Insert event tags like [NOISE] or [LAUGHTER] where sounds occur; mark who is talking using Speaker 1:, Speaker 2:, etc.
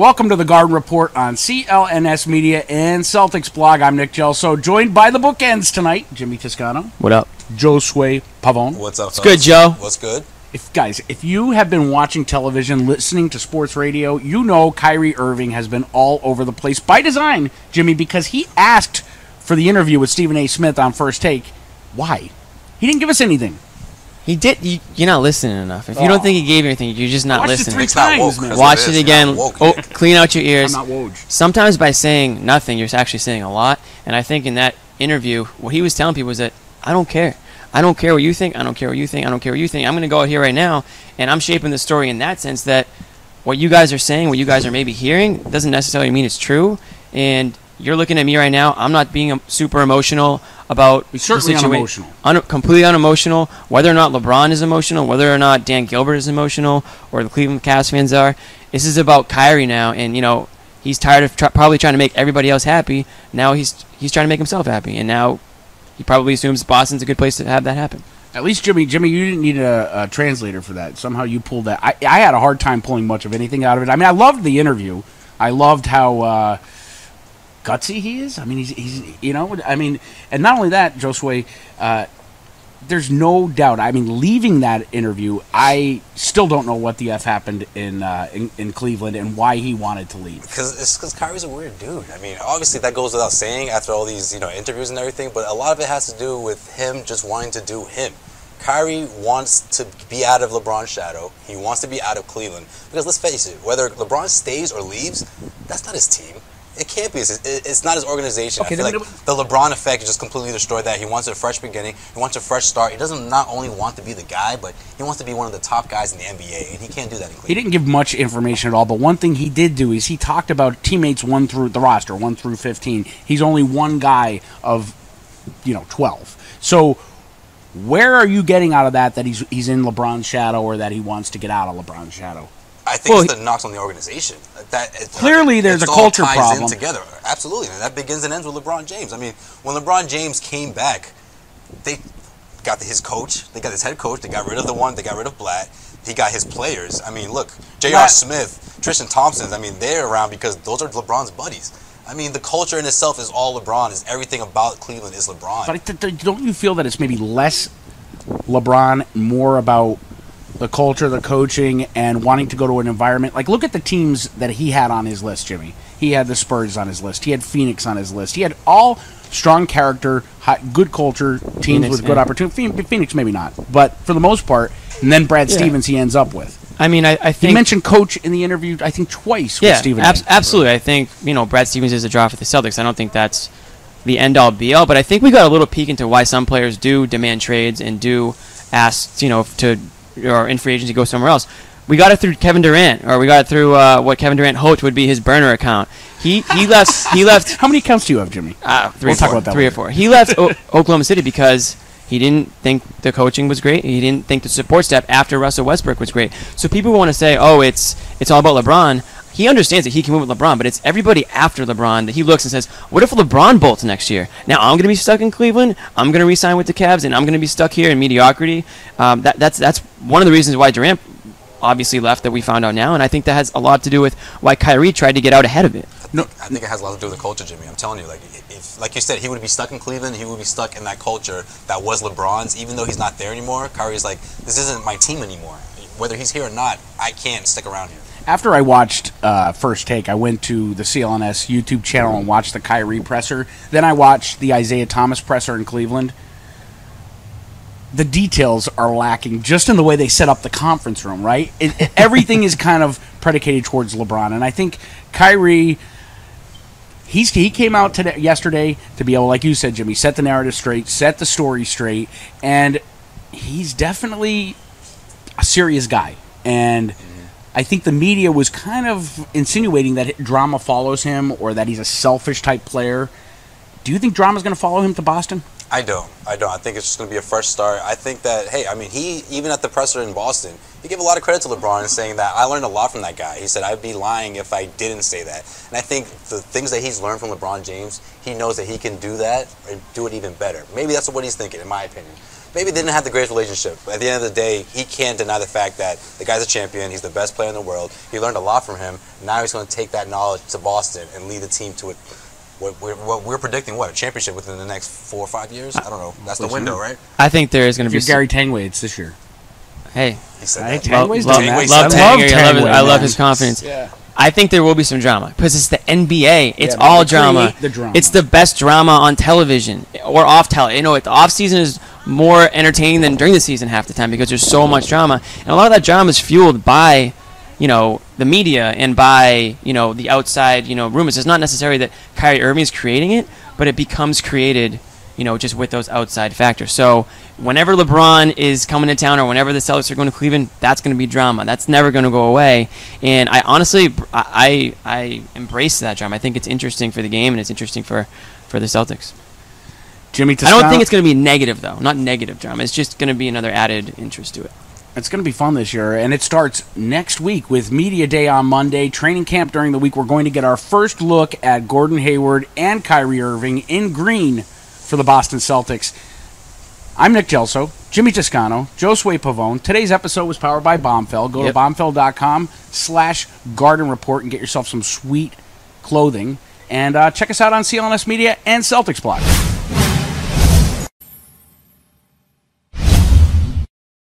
Speaker 1: Welcome to the Garden Report on CLNS Media and Celtics blog. I'm Nick Gelso, joined by the bookends tonight, Jimmy Toscano,
Speaker 2: What up?
Speaker 1: Joe Josue Pavone.
Speaker 3: What's up?
Speaker 2: It's good, Joe.
Speaker 3: What's good?
Speaker 1: If guys, if you have been watching television, listening to sports radio, you know Kyrie Irving has been all over the place by design, Jimmy, because he asked for the interview with Stephen A. Smith on First Take. Why? He didn't give us anything.
Speaker 2: He did. You, you're not listening enough. If you don't think he gave you anything, you're just not
Speaker 1: watched it
Speaker 2: listening.
Speaker 1: three
Speaker 3: It's not
Speaker 1: times,
Speaker 3: woke.
Speaker 1: man.
Speaker 2: Watch
Speaker 3: what
Speaker 2: it
Speaker 3: is. You're
Speaker 2: again. Oh, clean out your ears.
Speaker 1: I'm not Woj.
Speaker 2: Sometimes by saying nothing, you're actually saying a lot. And I think in that interview, what he was telling people was that I don't care. I don't care what you think. I don't care what you think. I don't care what you think. I'm going to go out here right now, and I'm shaping the story in that sense that what you guys are saying, what you guys are maybe hearing, doesn't necessarily mean it's true. And you're looking at me right now. I'm not being um, super emotional about
Speaker 1: He's certainly
Speaker 2: the situa-
Speaker 1: unemotional.
Speaker 2: un- completely unemotional. Whether or not LeBron is emotional, whether or not Dan Gilbert is emotional, or the Cleveland Cavs fans are, this is about Kyrie now, and you know he's tired of tr- probably trying to make everybody else happy. Now he's he's trying to make himself happy, and now he probably assumes Boston's a good place to have that happen.
Speaker 1: At least Jimmy, Jimmy, you didn't need a, a translator for that. Somehow you pulled that. I, I had a hard time pulling much of anything out of it. I mean, I loved the interview. I loved how uh, gutsy he is. I mean, he's, he's you know, I mean, and not only that, Josue, uh, there's no doubt. I mean, leaving that interview, I still don't know what the f happened in uh, in, in Cleveland and why he wanted to leave.
Speaker 3: Because it's because Kyrie's a weird dude. I mean, obviously that goes without saying after all these you know interviews and everything. But a lot of it has to do with him just wanting to do him. Kyrie wants to be out of LeBron's shadow. He wants to be out of Cleveland. Because let's face it, whether LeBron stays or leaves, that's not his team. It can't be. It's, it's not his organization.
Speaker 1: Okay,
Speaker 3: I feel like the LeBron effect just completely destroyed that. He wants a fresh beginning. He wants a fresh start. He doesn't not only want to be the guy, but he wants to be one of the top guys in the NBA, and he can't do that.
Speaker 1: He didn't give much information at all, but one thing he did do is he talked about teammates one through the roster, one through fifteen. He's only one guy of, you know, twelve. So, where are you getting out of that that he's he's in LeBron's shadow or that he wants to get out of LeBron's shadow?
Speaker 3: I think
Speaker 2: Well,
Speaker 3: it's the knocks on the organization. That it,
Speaker 1: Clearly there's a culture
Speaker 3: ties
Speaker 1: problem.
Speaker 3: In together, absolutely, and that begins and ends with LeBron James. I mean, when LeBron James came back, they got his coach, they got his head coach, they got rid of the one, they got rid of Blatt. He got his players. I mean, look, J.R. Smith, Tristan Thompson. I mean, they're around because those are LeBron's buddies. I mean, the culture in itself is all LeBron. Is everything about Cleveland is LeBron.
Speaker 1: But I th- th- don't you feel that it's maybe less LeBron, more about the culture, the coaching, and wanting to go to an environment? Like, look at the teams that he had on his list, Jimmy. He had the Spurs on his list. He had Phoenix on his list. He had all strong character, high, good culture teams
Speaker 2: Phoenix,
Speaker 1: with good
Speaker 2: yeah.
Speaker 1: opportunity. Phoenix, maybe not, but for the most part, and then Brad
Speaker 2: Yeah.
Speaker 1: Stevens he ends up with.
Speaker 2: I mean, I, I
Speaker 1: He mentioned coach in the interview, I think twice with
Speaker 2: yeah,
Speaker 1: Stephen.
Speaker 2: abs-
Speaker 1: A.
Speaker 2: absolutely. I think you know Brad Stevens is a draw for the Celtics. I don't think that's the end all be all, but I think we got a little peek into why some players do demand trades and do ask you know to or in free agency go somewhere else. We got it through Kevin Durant, or we got it through uh, what Kevin Durant hoped would be his burner account. He he [LAUGHS] left he left
Speaker 1: How many accounts do you have, Jimmy?
Speaker 2: uh, three
Speaker 1: We'll
Speaker 2: or
Speaker 1: talk
Speaker 2: four,
Speaker 1: about that
Speaker 2: three or four. He left o- [LAUGHS] Oklahoma City because he didn't think the coaching was great. He didn't think the support staff after Russell Westbrook was great. So people want to say, "Oh, it's it's all about LeBron." He understands that he can move with LeBron, but it's everybody after LeBron that he looks and says, "What if LeBron bolts next year? Now I'm going to be stuck in Cleveland. I'm going to re-sign with the Cavs, and I'm going to be stuck here in mediocrity." Um, that, that's that's one of the reasons why Durant obviously left that we found out now, and I think that has a lot to do with why Kyrie tried to get out ahead of it.
Speaker 1: No,
Speaker 3: I think it has a lot to do with the culture, Jimmy. I'm telling you, like if, like you said, he would be stuck in Cleveland. He would be stuck in that culture that was LeBron's. Even though he's not there anymore, Kyrie's like, this isn't my team anymore. Whether he's here or not, I can't stick around here.
Speaker 1: after I watched uh, First Take, I went to the CLNS YouTube channel and watched the Kyrie presser. Then I watched the Isaiah Thomas presser in Cleveland. The details are lacking just in the way they set up the conference room, right? It, it- everything is kind of predicated towards LeBron. And I think Kyrie. He's, he came out today, yesterday to be able, like you said, Jimmy, set the narrative straight, set the story straight, and he's definitely a serious guy. And I think the media was kind of insinuating that drama follows him or that he's a selfish type player. Do you think drama's going to follow him to Boston?
Speaker 3: I don't. I don't. I think it's just going to be a fresh start. I think that, hey, I mean, he, even at the presser in Boston, he gave a lot of credit to LeBron in saying that I learned a lot from that guy. He said, I'd be lying if I didn't say that. And I think the things that he's learned from LeBron James, he knows that he can do that and do it even better. Maybe that's what he's thinking, in my opinion. Maybe they didn't have the greatest relationship. But at the end of the day, he can't deny the fact that the guy's a champion. He's the best player in the world. He learned a lot from him. Now he's going to take that knowledge to Boston and lead the team to it. What we're, we're predicting, what a championship within the next four or five years? I don't know. That's the window, right?
Speaker 2: I think there is going to be
Speaker 1: you're
Speaker 2: some-
Speaker 1: Gary Tanguay, it's this year.
Speaker 2: Hey,
Speaker 3: He said that.
Speaker 1: Tanguay's
Speaker 2: love, love.
Speaker 3: Tanguay's
Speaker 2: love
Speaker 3: said
Speaker 1: I love
Speaker 2: Tanger. I love, his, I love his confidence.
Speaker 1: Yeah.
Speaker 2: I think there will be some drama because it's the NBA. It's
Speaker 1: Yeah,
Speaker 2: all drama.
Speaker 1: the drama.
Speaker 2: It's the best drama on television or off tele. You know, the off season is more entertaining than during the season half the time because there's so much drama, and a lot of that drama is fueled by, you know, the media and by you know the outside you know rumors. It's not necessarily that Kyrie Irving is creating it, but it becomes created. You know, just with those outside factors. So, whenever LeBron is coming to town, or whenever the Celtics are going to Cleveland, that's going to be drama. That's never going to go away. And I honestly, I, I I embrace that drama. I think it's interesting for the game, and it's interesting for for the Celtics.
Speaker 1: Jimmy
Speaker 2: I don't think it's going to be negative though. Not negative drama. It's just going to be another added interest to it.
Speaker 1: It's going to be fun this year, and it starts next week with Media Day on Monday, training camp during the week. We're going to get our first look at Gordon Hayward and Kyrie Irving in green for the Boston Celtics. I'm Nick Gelso, Jimmy Toscano, Josue Pavone. Today's episode was powered by Bombfell. Go
Speaker 2: Yep.
Speaker 1: to bombfell.com slash garden report and get yourself some sweet clothing. And uh, check us out on CLNS Media and Celtics Blog.